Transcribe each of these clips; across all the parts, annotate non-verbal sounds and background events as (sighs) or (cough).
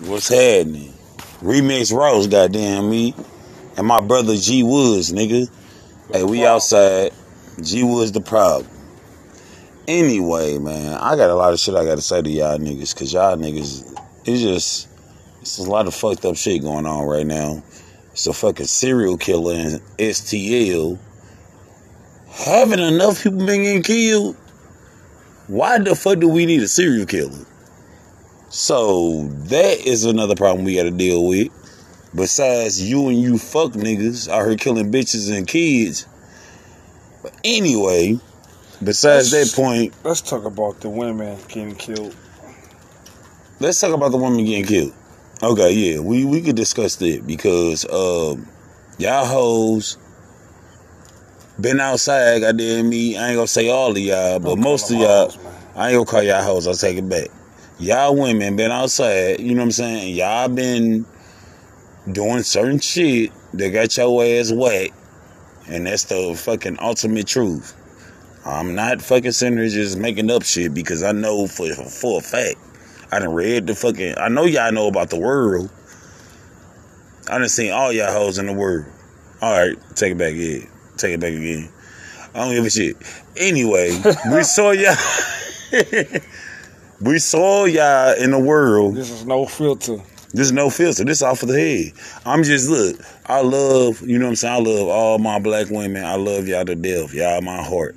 What's happening? Remix Ross, goddamn me. And my brother G Woods, nigga. Hey, we outside. G Woods the problem. Anyway, man, I got a lot of shit I gotta say to y'all niggas, cause y'all niggas, it's just, it's a lot of fucked up shit going on right now. It's a fucking serial killer in STL. Having enough people being killed? Why the fuck do we need a serial killer? So that is another problem we gotta deal with. Besides you and you fuck niggas out here killing bitches and kids. But anyway, besides Let's- that point, Let's talk about the women getting killed. let's talk about the women getting killed. Okay, yeah, we we could discuss that because um y'all hoes been outside, goddamn me. I ain't gonna say all of y'all, but most of y'all hoes. I ain't gonna call y'all hoes, I'll take it back. Y'all women been outside, you know what I'm saying? Y'all been doing certain shit that got your ass whacked. And that's the fucking ultimate truth. I'm not fucking sitting here just making up shit because I know for for a fact. I done read the fucking I know y'all know about the world. I done seen all y'all hoes in the world. Alright, take it back, yeah. Take it back again. I don't give a shit. Anyway, we (laughs) saw y'all (laughs) We saw y'all in the world. This is no filter. This is no filter. This off of the head. I'm just look. I love, you know what I'm saying. I love all my black women. I love y'all to death. Y'all my heart.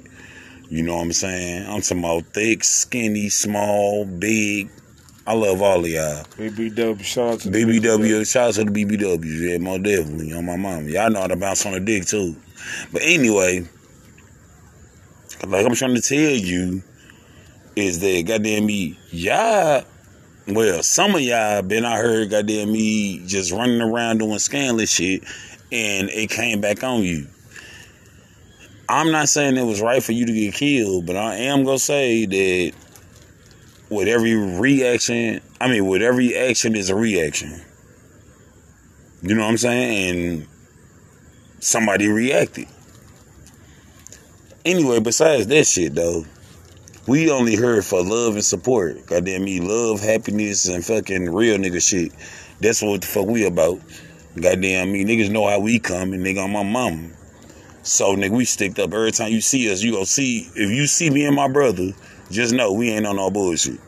You know what I'm saying. I'm talking about thick, skinny, small, big. I love all of y'all. BBW, shout out to the BBW. Shout out to the BBWs. Yeah, most definitely on my mom. Y'all know how to bounce on the dick too. But anyway, like I'm trying to tell you, is that goddamn me, y'all. Well, some of y'all been out here, goddamn me, just running around doing scandalous shit, and it came back on you. I'm not saying it was right for you to get killed, but I am gonna say that with every reaction, I mean, with every action is a reaction. You know what I'm saying? And somebody reacted. Anyway, besides that shit though, we only heard for love and support. Goddamn me, love, happiness, and fucking real nigga shit. That's what the fuck we about. Goddamn me, niggas know how we come, and nigga on my mama. So nigga, we sticked up every time you see us. You gonna see if you see me and my brother, just know we ain't on no bullshit.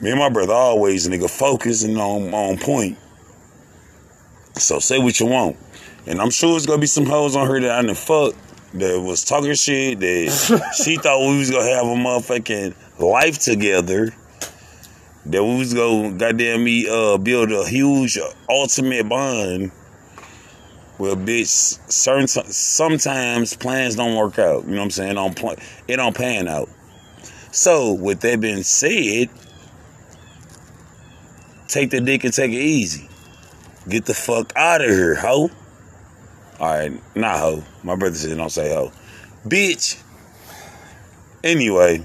Me and my brother always nigga focused and on on point. So say what you want. And I'm sure it's gonna be some hoes on her that I done fuck that was talking shit that she thought we was gonna have a motherfucking life together. That we was gonna goddamn me uh build a huge ultimate bond. Well, bitch, certain sometimes plans don't work out. You know what I'm saying? It don't it don't pan out. So, with that being said, take the dick and take it easy. Get the fuck out of here, hoe. Alright, not hoe. My brother said don't say hoe. Bitch. Anyway.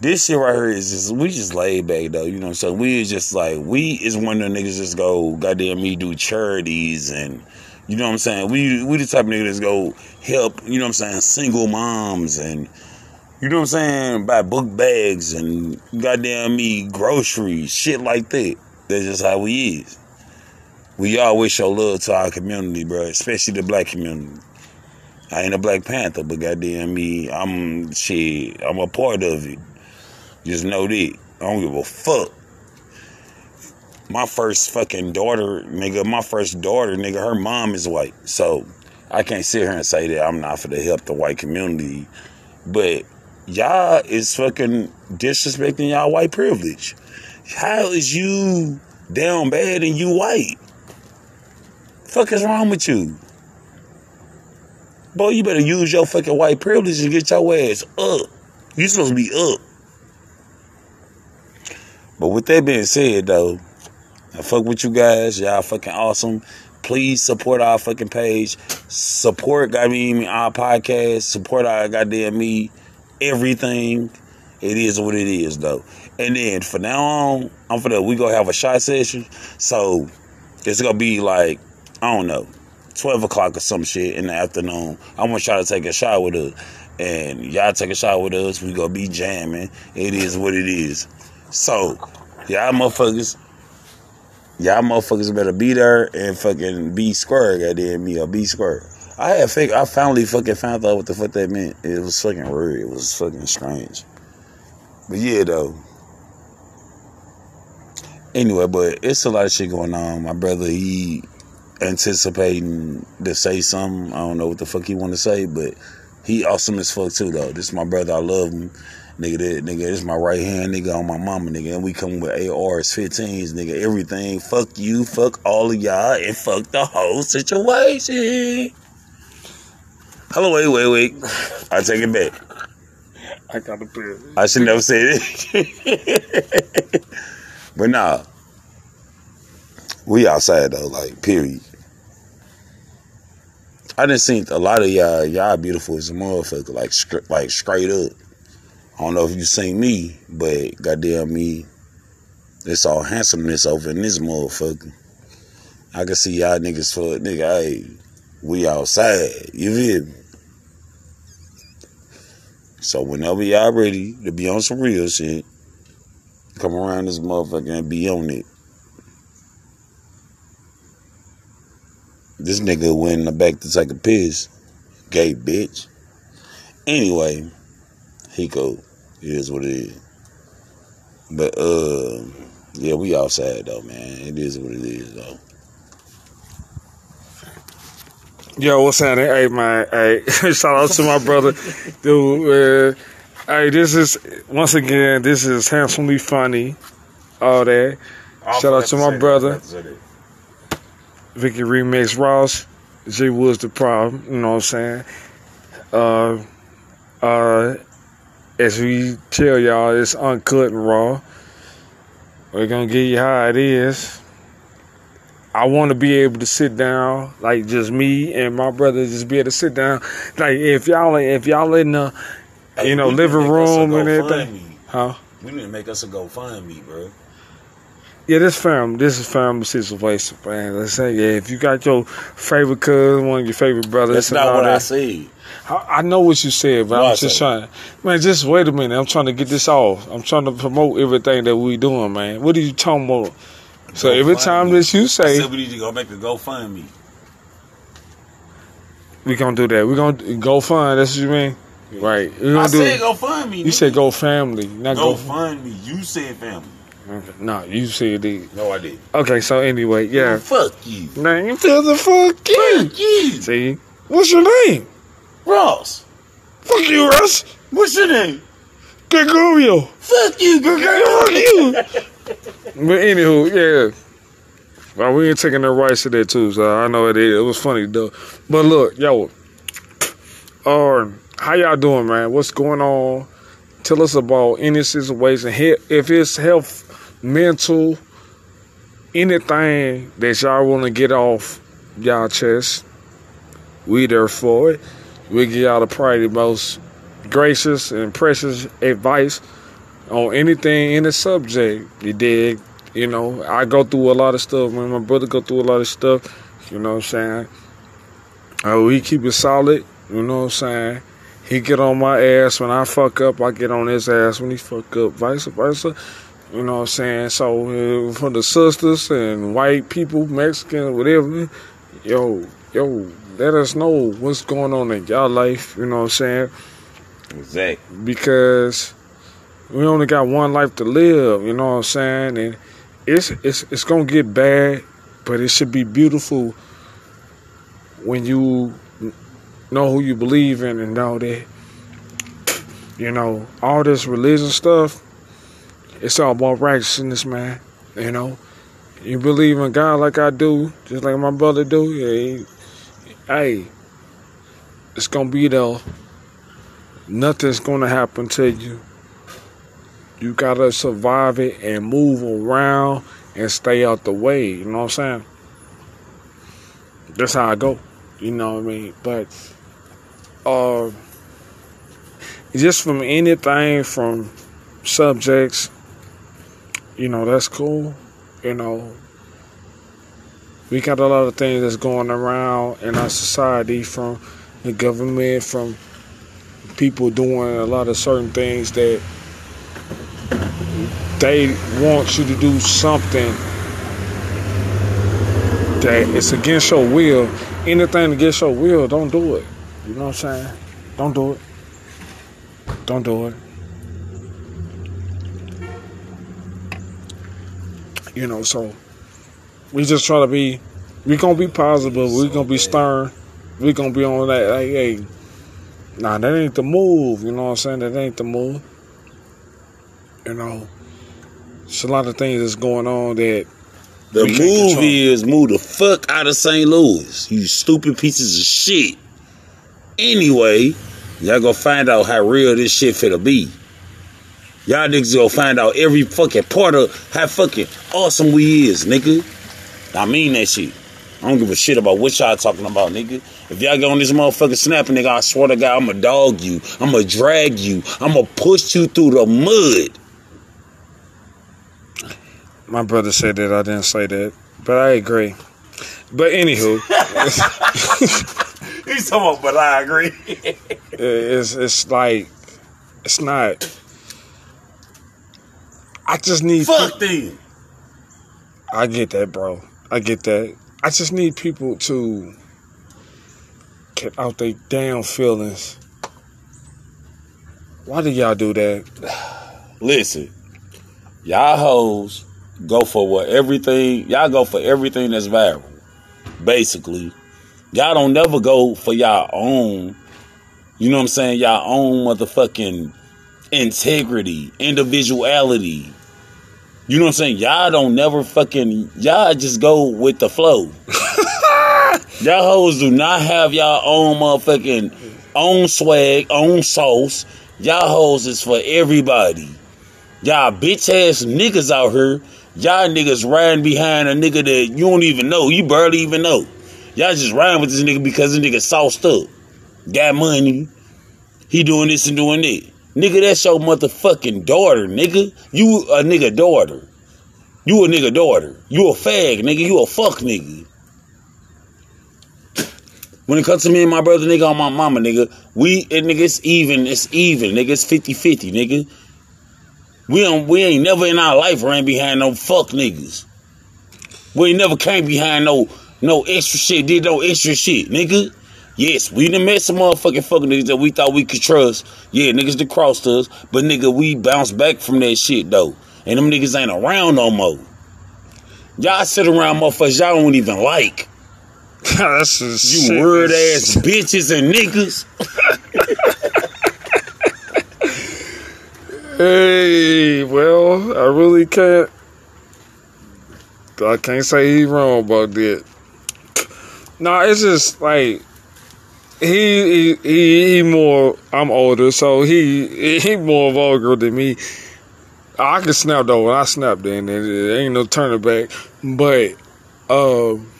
This shit right here is just we just laid back though, you know what I'm saying? We is just like we is one of the niggas just go goddamn me do charities and you know what I'm saying? We we the type of niggas go help, you know what I'm saying, single moms and you know what I'm saying, buy book bags and goddamn me groceries, shit like that. That's just how we is. We always show love to our community, bro, especially the black community. I ain't a Black Panther, but goddamn me, I'm shit. I'm a part of it. Just know that. I don't give a fuck. My first fucking daughter, nigga, my first daughter, nigga, her mom is white. So I can't sit here and say that I'm not for to help the white community. But y'all is fucking disrespecting y'all white privilege. How is you down bad and you white? Fuck is wrong with you? Boy, you better use your fucking white privilege and get your ass up. You supposed to be up. But with that being said, though, I fuck with you guys. Y'all fucking awesome. Please support our fucking page. Support I mean, our podcast. Support our goddamn me everything. It is what it is though. And then from now on, I'm for the we gonna have a shot session. So it's gonna be like, I don't know, 12 o'clock or some shit in the afternoon. I want y'all to take a shot with us. And y'all take a shot with us. We gonna be jamming. It is what it is. So, y'all motherfuckers, y'all motherfuckers better be there and fucking be square, goddamn me, or be square. I had fake. I finally fucking found out what the fuck that meant. It was fucking weird. It was fucking strange. But yeah, though. Anyway, but it's a lot of shit going on. My brother, he anticipating to say something. I don't know what the fuck he want to say, but he awesome as fuck too, though. This is my brother. I love him. Nigga, that, nigga, this is my right hand nigga on my mama, nigga. And we come with ARs, 15s, nigga, everything. Fuck you, fuck all of y'all, and fuck the whole situation. Hello, wait, wait, wait. I take it back. I got a beer. I should never say it. (laughs) but nah. We outside though, like period. I didn't seen a lot of y'all, y'all beautiful as a motherfucker, like str- like straight up. I don't know if you seen me, but goddamn me, it's all handsomeness over in this motherfucker. I can see y'all niggas for nigga, hey, we outside. You feel me? So whenever y'all ready to be on some real shit, come around this motherfucker and be on it. This nigga went in the back to take a piss. Gay bitch. Anyway, he go. It is what it is. But uh yeah, we outside though, man. It is what it is though. Yo, what's happening? Hey, man. Hey, (laughs) shout out to my brother. Dude, uh, hey, this is, once again, this is Handsomely Funny. All that. Shout out to my brother. Ricky Remix Ross. J Woods the problem. You know what I'm saying? Uh, uh, as we tell y'all, it's uncut and raw. We're gonna give you how it is. I want to be able to sit down, like just me and my brother, just be able to sit down. Like if y'all, if y'all in the, you know, living room and everything, huh? We need to make us a GoFundMe, bro. Yeah, this fam, this is family situation, man. Let's say, yeah, if you got your favorite cousin, one of your favorite brothers, That's not what I see. I, I know what you said, but I I'm just trying. Man, just wait a minute. I'm trying to get this off. I'm trying to promote everything that we doing, man. What are you talking about? So every time GoFundMe. that you I say said we need to go make a GoFundMe. we gonna do that, we gonna go fund. That's what you mean, right? We I gonna do. said it. GoFundMe. You said go family, not go. GoFundMe. You said family. No, you said it. No, I didn't. Okay, so anyway, yeah. Fuck you. Name the fuck you. Fuck you. See, what's your name? Ross. Fuck you, Ross. What's your name? Gregorio. Fuck you, Gregorio. Fuck you. (laughs) but anywho, yeah. Well, we ain't taking the rights to that too, so I know it is. It was funny though. But look, yo, uh, how y'all doing, man? What's going on? Tell us about any situation. If it's health, mental, anything that y'all want to get off y'all chest, we there for it. We give y'all the probably most gracious and precious advice on anything in the subject. You dig? You know, I go through a lot of stuff, man. My brother go through a lot of stuff. You know what I'm saying? Oh, he keep it solid. You know what I'm saying? He get on my ass when I fuck up. I get on his ass when he fuck up. Vice versa. You know what I'm saying? So uh, for the sisters and white people, Mexican, whatever, yo, yo, let us know what's going on in y'all life. You know what I'm saying? Exactly. because we only got one life to live, you know what I'm saying? And it's it's it's gonna get bad, but it should be beautiful when you know who you believe in and know that you know all this religion stuff. It's all about righteousness, man. You know, you believe in God like I do, just like my brother do. Hey, it's gonna be there nothing's gonna happen to you. You gotta survive it and move around and stay out the way. You know what I'm saying? That's how I go. You know what I mean? But uh just from anything from subjects, you know, that's cool. You know. We got a lot of things that's going around in our society from the government, from people doing a lot of certain things that they want you to do something that it's against your will. Anything against your will, don't do it. You know what I'm saying? Don't do it. Don't do it. You know, so we just try to be we gonna be positive, we gonna be stern, we gonna be on that like hey nah that ain't the move, you know what I'm saying? That ain't the move. You know. It's a lot of things that's going on that The move is move the fuck out of St. Louis. You stupid pieces of shit. Anyway, y'all gonna find out how real this shit finna be. Y'all niggas gonna find out every fucking part of how fucking awesome we is, nigga. I mean that shit. I don't give a shit about what y'all talking about, nigga. If y'all get on this motherfucking snapping, nigga, I swear to God, I'ma dog you. I'ma drag you. I'ma push you through the mud. my brother said that I didn't say that. But I agree. But anywho, (laughs) He's talking about, but I agree. it's it's like it's not I just need Fuck them. I get that, bro. I get that. I just need people to get out their damn feelings. Why do y'all do that? (sighs) Listen, y'all hoes go for what everything y'all go for everything that's viral. Basically, y'all don't never go for y'all own. You know what I'm saying? Y'all own motherfucking integrity, individuality. You know what I'm saying? Y'all don't never fucking y'all just go with the flow. (laughs) y'all hoes do not have y'all own motherfucking own swag, own sauce. Y'all hoes is for everybody. Y'all bitch ass niggas out here. Y'all niggas riding behind a nigga that you don't even know. You barely even know. Y'all just riding with this nigga because this nigga sauced up. Got money. He doing this and doing that. Nigga, that's your motherfucking daughter, nigga. You a nigga daughter. You a nigga daughter. You a fag, nigga. You a fuck nigga. When it comes to me and my brother, nigga, on my mama, nigga, we, and nigga, it's even, it's even, nigga, it's 50-50, nigga. We don't, we ain't never in our life ran behind no fuck niggas. We ain't never came behind no, no extra shit, did no extra shit, nigga. Yes, we done met some motherfucking fucking niggas that we thought we could trust. Yeah, niggas that crossed us, but nigga, we bounced back from that shit though. And them niggas ain't around no more. Y'all sit around motherfuckers y'all don't even like. (laughs) That's just You shit. weird ass (laughs) bitches and niggas. Hey, well, I really can't. I can't say he's wrong about that. No, it's just like he he he, more. I'm older, so he he more vulgar than me. I can snap though. When I snap, then there ain't no turning back. But um,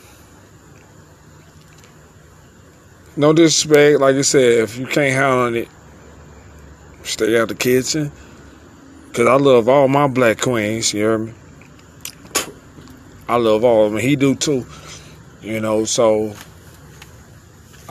no disrespect. Like I said, if you can't handle it, stay out the kitchen. Cause I love all my black queens, you hear me? I love all of them. He do too. You know, so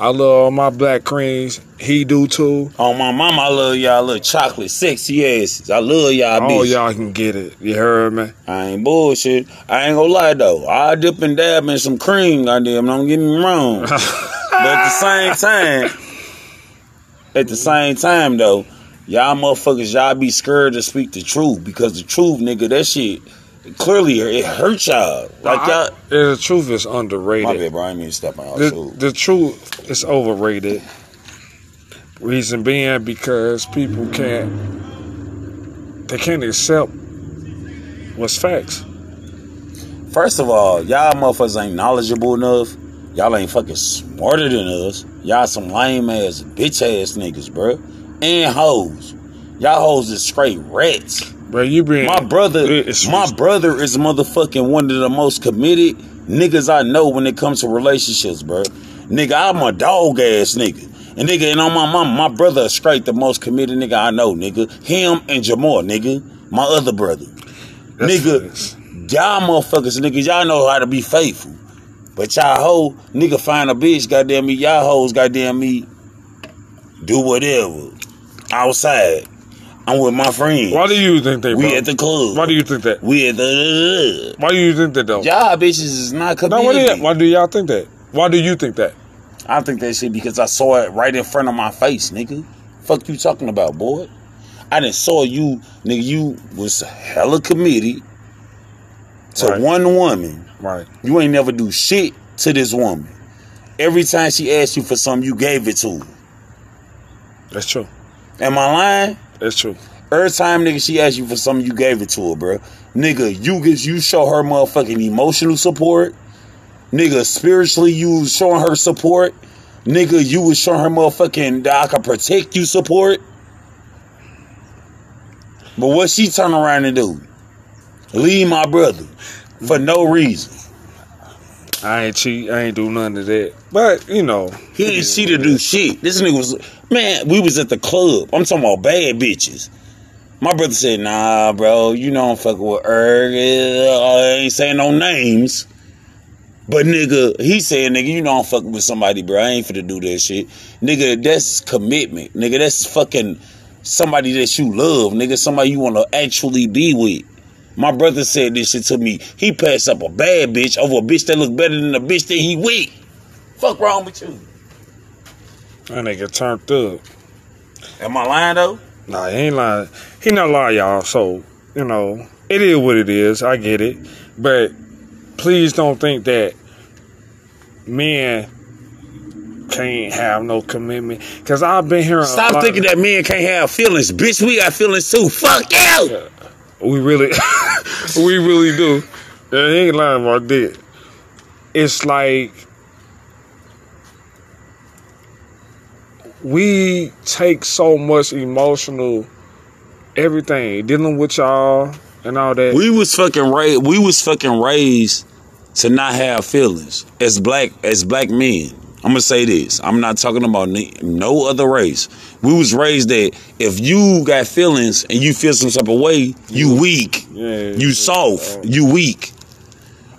I love all my black queens. He do too. On my mama, I love y'all little chocolate, sexy asses. I love y'all All bitches. y'all can get it. You heard me? I ain't bullshit. I ain't gonna lie though. I dip and dab in some cream, goddamn. Don't get me wrong. (laughs) but at the same time, at the same time though, y'all motherfuckers, y'all be scared to speak the truth because the truth, nigga, that shit clearly it hurts y'all. Like y'all. the truth is My underrated. bad, bro. I mean to step on y'all The, the truth is overrated. Reason being because people can't they can't accept what's facts. First of all, y'all motherfuckers ain't knowledgeable enough. Y'all ain't fucking smarter than us. Y'all some lame ass bitch ass niggas, bro. And hoes. Y'all hoes is straight rats. Bro, you been My brother, It's- my brother is motherfucking one of the most committed niggas I know when it comes to relationships, bro. Nigga, I'm a dog ass nigga. And nigga, and on my mama, my brother is straight the most committed nigga I know, nigga. Him and Jamar, nigga. My other brother. That's nigga. facts. Y'all motherfuckers, niggas, y'all know how to be faithful. But y'all hoe, nigga find a bitch, goddamn me, y'all hoes, goddamn me, do whatever. Outside. I'm with my friends. Why do you think that? we bro? at the club. Why do you think that? we at the Why do you think that though? y'all bitches is not No, why do, why do y'all think that? Why do you think that? I think that shit because I saw it right in front of my face, nigga. Fuck you talking about, boy? I didn't saw you, nigga. You was hella committed to Right. one woman. Right. You ain't never do shit to this woman. Every time she asked you for something, you gave it to her. That's true. Am I lying? That's true. Every time, nigga, she asked you for something, you gave it to her, bro. Nigga, you get you show her motherfucking emotional support. Nigga, spiritually, you showing her support. Nigga, you was showing her motherfucking I can protect you support. But what she turn around and do? Leave my brother for no reason. I ain't cheat. I ain't do none of that. But you know, He didn't see to do shit. This nigga was man. We was at the club. I'm talking about bad bitches. My brother said, "Nah, bro, you know I'm fucking with Erg. I ain't saying no names, but nigga, he said, nigga, you know I'm fucking with somebody, bro. I ain't finna do that shit, nigga. That's commitment, nigga. That's fucking somebody that you love, nigga. Somebody you want to actually be with." My brother said this shit to me. He passed up a bad bitch over a bitch that looked better than the bitch that he with. Fuck wrong with you? that nigga turned up. Am I lying though? Nah, he ain't lying. He not lying, y'all. So you know, it is what it is. I get it, but please don't think that men can't have no commitment. Cause I've been hearing. a Stop thinking that men can't have feelings, bitch. We got feelings too. Fuck you. We really, (laughs) we really do. Yeah, he ain't lying about that. It's like we take so much emotional everything dealing with y'all and all that. We was fucking raised. We was fucking raised to not have feelings as black as black men. I'm gonna say this. I'm not talking about no other race. We was raised that if you got feelings and you feel some type of way, you weak. yeah, You soft. You weak.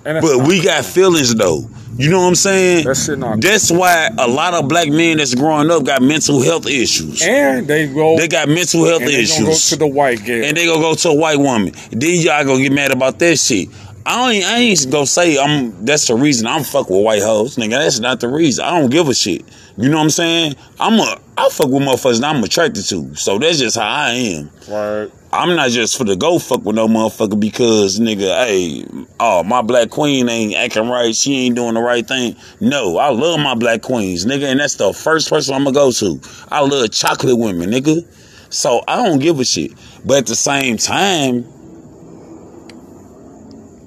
But we got feelings though. You know what I'm saying? That shit not- That's why a lot of black men that's growing up got mental health issues. and they go. They got mental health and they gonna go to the white girl. and they gonna go to a white woman. Then y'all gonna get mad about that shit. I ain't, I ain't gonna say I'm. That's the reason I'm fuck with white hoes, nigga. That's not the reason. I don't give a shit. You know what I'm saying? I'm a. I fuck with motherfuckers that I'm attracted to. So that's just how I am. right. I'm not just for the go fuck with no motherfucker because nigga, hey, oh my black queen ain't acting right. She ain't doing the right thing. No, I love my black queens, nigga, and that's the first person I'm gonna go to. I love chocolate women, nigga. So I don't give a shit. But at the same time,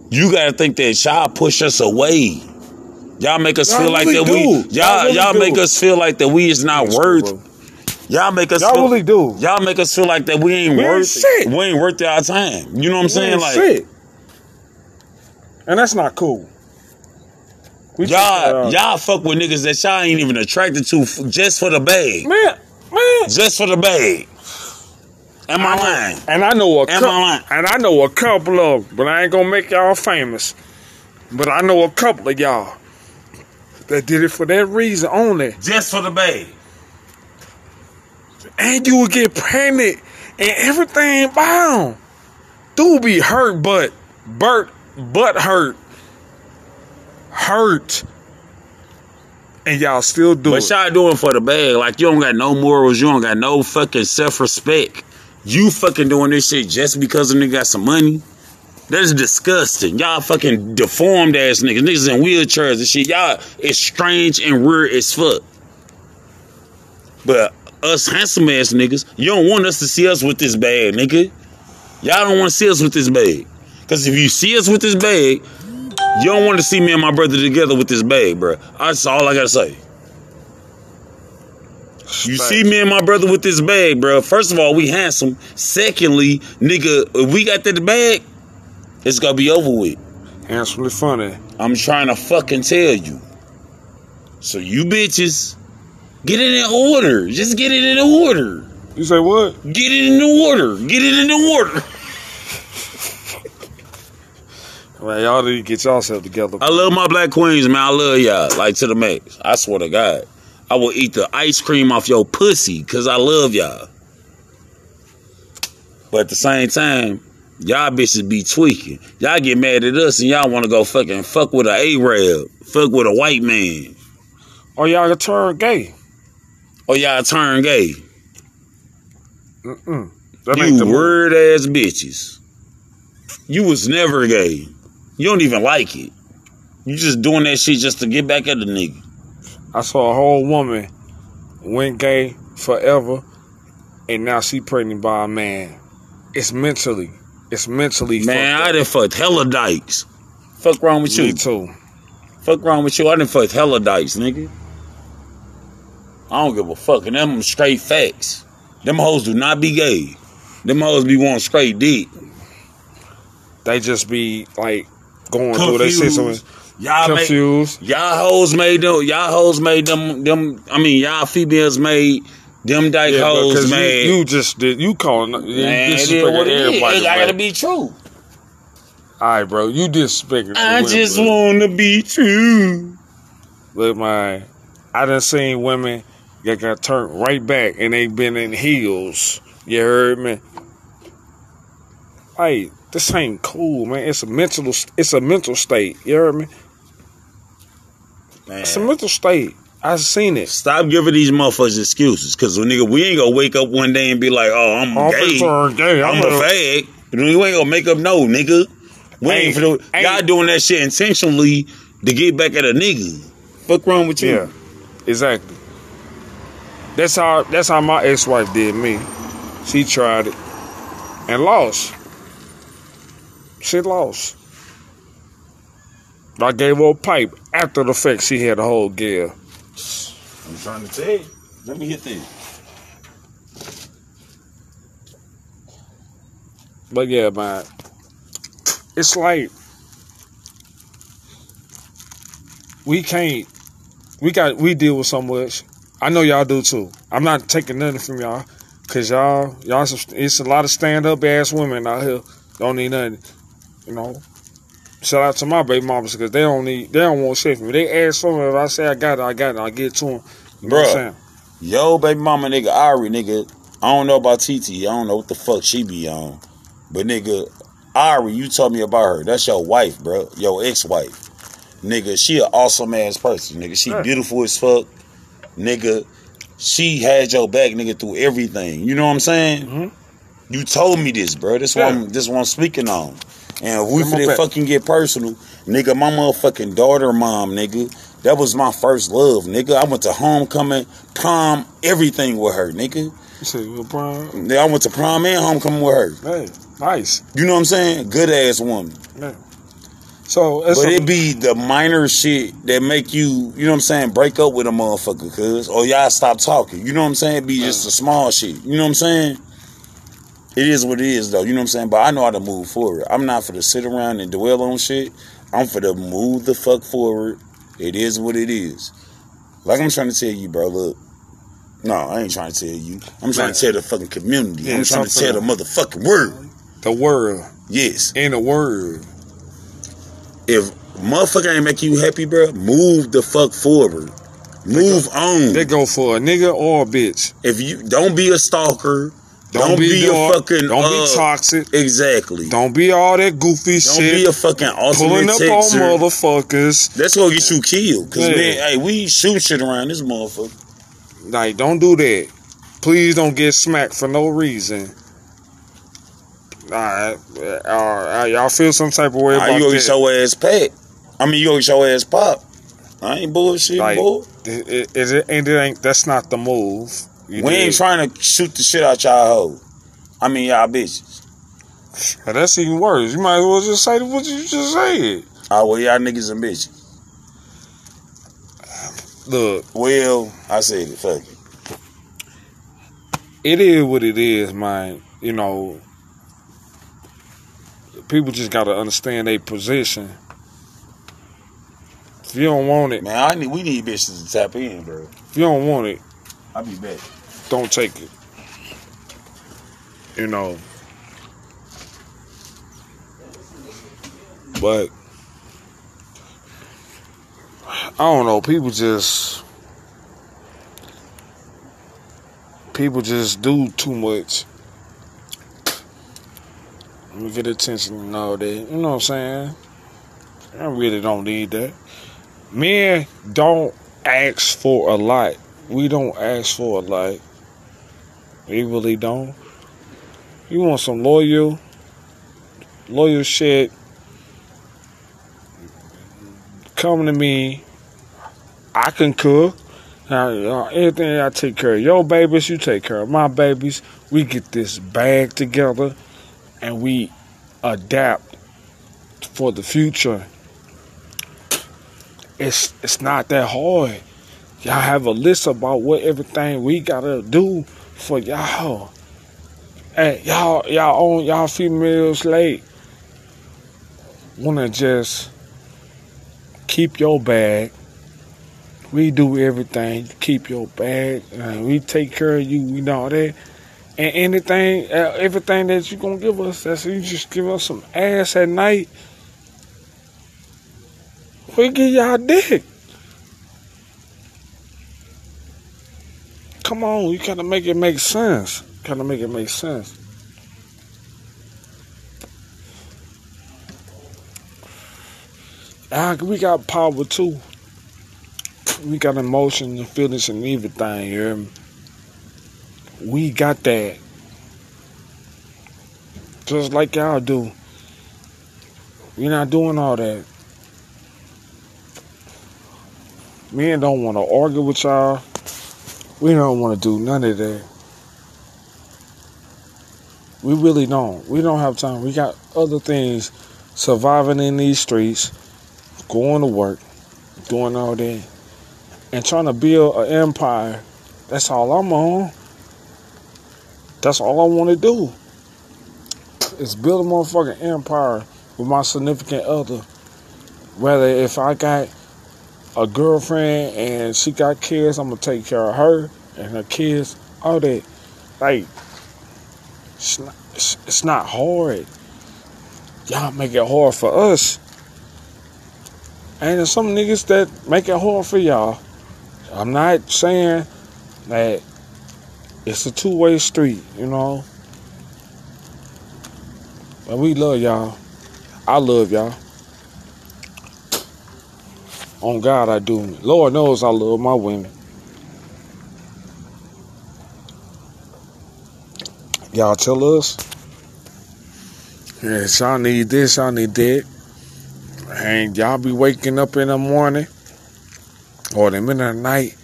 you gotta think that y'all push us away. Y'all make us Y'all feel like really that do. we Y'all y'all really y'all make us feel like that we is not worth. Bro. Y'all make us Y'all feel, really do. Y'all make us feel like that we ain't We ain't worth shit. We ain't worth our time. You know what I'm saying? Man, Like shit. and that's not cool. We y'all, take, uh, y'all fuck with niggas that y'all ain't even attracted to f- just for the bag, man, man. just for the bag. Am I lying? And I know a Am cou- I lying? and I know a couple of, but I ain't gonna make y'all famous. But I know a couple of y'all that did it for that reason only. Just for the bag. And you would get pregnant and everything bound. Dude be hurt, but Bert but hurt. Hurt. And y'all still do But it. y'all doing for the bag. Like you don't got no morals. You don't got no fucking self respect. You fucking doing this shit just because a nigga got some money. That's disgusting. Y'all fucking deformed ass niggas. Niggas in wheelchairs and shit. Y'all is strange and weird as fuck. But us handsome ass niggas, you don't want us to see us with this bag, nigga. Y'all don't want to see us with this bag. Cause if you see us with this bag, you don't want to see me and my brother together with this bag, bro. That's all I gotta say. You see me and my brother with this bag, bro. First of all, we handsome. Secondly, nigga, if we got that bag, it's gonna be over with. Handsomely funny. I'm trying to fucking tell you. So you bitches, get it in order. Just get it in order. You say what? Get it in the order. Get it in the order. Man, y'all need to get yourself together. I love my black queens, man. I love y'all. Like to the max. I swear to God. I will eat the ice cream off your pussy because I love y'all. But at the same time, y'all bitches be tweaking. Y'all get mad at us and y'all want to go fucking fuck with a Arab, fuck with a white man, Or y'all turn gay. or y'all turn gay. Mm-mm. That You weird ass bitches. You was never gay. You don't even like it. You just doing that shit just to get back at the nigga. I saw a whole woman went gay forever, and now she pregnant by a man. It's mentally, it's mentally. Man, I up. done fucked hella dykes. Fuck wrong with Me you? too. Fuck wrong with you? I done fucked hella dykes, nigga. I don't give a fuck. And them straight facts. Them hoes do not be gay. Them hoes be wanting straight dick. They just be like going through their system, Y'all made, confused. y'all hoes made them. Y'all hoes made them. Them. I mean, y'all females made them dyke Yeah, hoes because you, made. you just did you calling you Man, is disrespecting what it is. everybody. It gotta be true. All right, bro, you disrespecting. I women, just bro. wanna be true. Look, man, I done seen women that got turned right back and they been in heels. You heard me? Hey, this ain't cool, man. It's a mental, it's a mental state. You heard me? Man, It's a mental state. I seen it. stop giving these motherfuckers excuses. Cause nigga, we ain't gonna wake up one day and be like, "Oh, I'm I'm gay. gay. I'm, I'm a fag." You ain't gonna make up no, nigga. We Ain't- ain't, for the, ain't- y'all doing that shit intentionally to get back at a nigga. Fuck wrong with you? Yeah, exactly. That's how. That's how my ex-wife did me. She tried it and lost. She lost. I gave her a pipe after the fact. She had a whole gear. I'm trying to tell you. Let me hit this. But yeah, man, it's like we can't. We got. We deal with so much. I know y'all do too. I'm not taking nothing from y'all, cause y'all, y'all, some, it's a lot of stand up ass women out here. Don't need nothing. You know. Shout out to my baby mamas because they don't need. They don't want shit from me. They ask for me. If I say I got it, I got it. I get to them. You know what I'm saying? Yo, baby mama, nigga, Ari, nigga. I don't know about TT. I don't know what the fuck she be on. But nigga, Ari, you told me about her. That's your wife, bro. Your ex-wife. Nigga, she an awesome ass person. Nigga, she beautiful as fuck. Nigga, she had your back, nigga, through everything. You know what I'm saying? Mhm. You told me this, bro. This Yeah. one, this one I'm speaking on. And if we finna fucking get personal, nigga, my motherfucking daughter, mom, nigga, that was my first love, nigga. I went to homecoming, prom, everything with her, nigga. You say, well, bro, Yeah, I went to prom and homecoming with her. hey, nice. You know what I'm saying? Good ass woman. So it's But a- it be the minor shit that make you, you know what I'm saying, break up with a motherfucker, cuz. Or y'all stop talking. You know what I'm saying? It be just the small shit. You know what I'm saying? It is what it is, though. You know what I'm saying? But I know how to move forward. I'm not for to sit around and dwell on shit. I'm for to move the fuck forward. It is what it is. Like I'm trying to tell you, bro, look. No, I ain't trying to tell you. I'm trying Man. to tell the fucking community. Yeah, I'm trying to tell the motherfucking world. the world Yes. in the world. if motherfucker ain't make you happy, bro, move the fuck forward. Move on. They go for a nigga or a bitch. if you don't be a stalker, Don't, don't, be, be, a fucking Don't uh, be toxic. Exactly. Don't, Don't be all that goofy be shit. Don't be a fucking pulling up on texter. motherfuckers. That's gonna get you killed. Cause Yeah. man, hey, we shoot shit around this motherfucker. Like, don't do that. Please don't get smacked for no reason. Alright, uh, y'all feel some type of way about you gonna get your ass packed? I mean, you gonna get your ass popped. I ain't bullshit, Like, boy. It- it- it- it- and it ain't. That's not the move. You We dig? ain't trying to shoot the shit out y'all hoe. I mean, y'all bitches. Now, That's even worse. You might as well just say what you just said. Oh, well, y'all niggas and bitches. Look, Well, I said it. Fuck it. it is what it is, man. You know, people just got to understand their position. If you don't want it, Man, I need we need bitches to tap in, bro. if you don't want it, I'll be back. don't take it. You know. But I don't know, people just people just do too much. Me get attention and all that. You know what I'm saying? I really don't need that. Men don't ask for a lot. We don't ask for a lot. We really don't. You want some loyal, loyal shit. Come to me. I can cook. Now, uh, anything I take care of your babies, you take care of my babies. We get this bag together and we adapt for the future. It's it's not that hard. Y'all have a list about what everything we gotta do for y'all. Hey, y'all y'all own y'all females late. Wanna just keep your bag. We do everything keep your bag. Uh, we take care of you. We know that. And anything, uh, everything that you gonna give us, that's you just give us some ass at night. We give y'all dick. Come on, you gotta make it make sense. Gotta make it make sense. Ah, we got power too. We got emotions and feelings and everything. You? We got that. Just like y'all do. We're not doing all that. Men don't want to argue with y'all. We don't want to do none of that. We really don't. We don't have time. We got other things surviving in these streets, going to work, doing all that, and trying to build an empire. That's all I'm on. That's all I want to do. Is build a motherfucking empire with my significant other. Whether if I got a girlfriend and she got kids, I'm gonna take care of her and her kids. All that, like, it's not, it's, not hard. Y'all make it hard for us. And there's some niggas that make it hard for y'all. I'm not saying that it's a two way street, you know. But we love y'all. I love y'all. On God, I do. Lord knows I love my women. Y'all tell us. Yes, y'all need this, y'all need that. And y'all be waking up in the morning or the middle of the night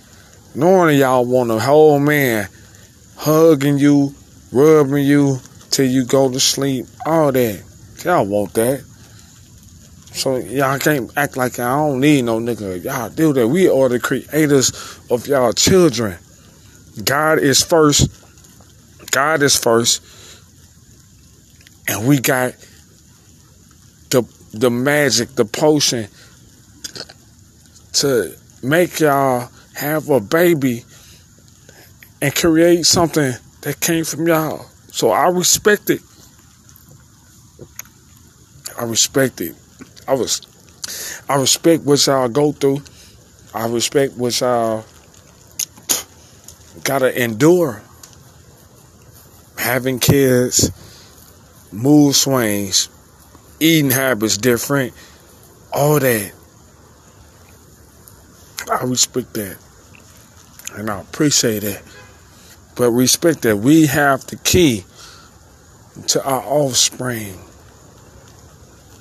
knowing y'all want a whole man hugging you, rubbing you till you go to sleep, all that. Y'all want that. So y'all can't act like I don't need no nigga. Y'all do that. We are the creators of y'all children. God is first. God is first. And we got the the magic, the potion to make y'all have a baby and create something that came from y'all. So I respect it. I respect it. I was I respect what y'all go through. I respect what y'all gotta endure. Having kids, mood swings, eating habits different, all that. I respect that. And I appreciate it. But respect that we have the key to our offspring.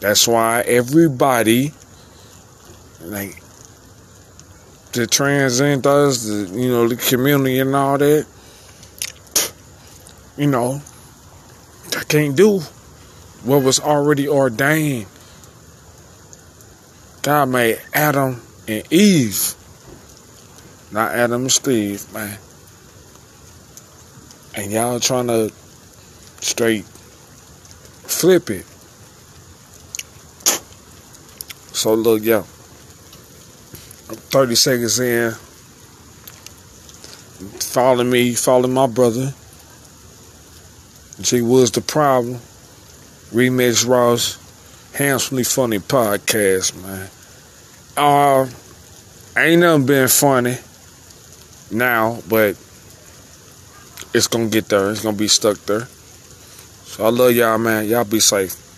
That's why everybody, like the transgenders, the you know the community and all that, you know, I can't do what was already ordained. God made Adam and Eve, not Adam and Steve, man. And y'all trying to straight flip it. So look, yo, 30 seconds in. Follow me, follow my brother. G Woods the problem. Remix Ross, handsomely funny podcast, man. Uh, ain't nothing been funny now, but it's gonna get there. It's gonna be stuck there. So I love y'all, man. Y'all be safe.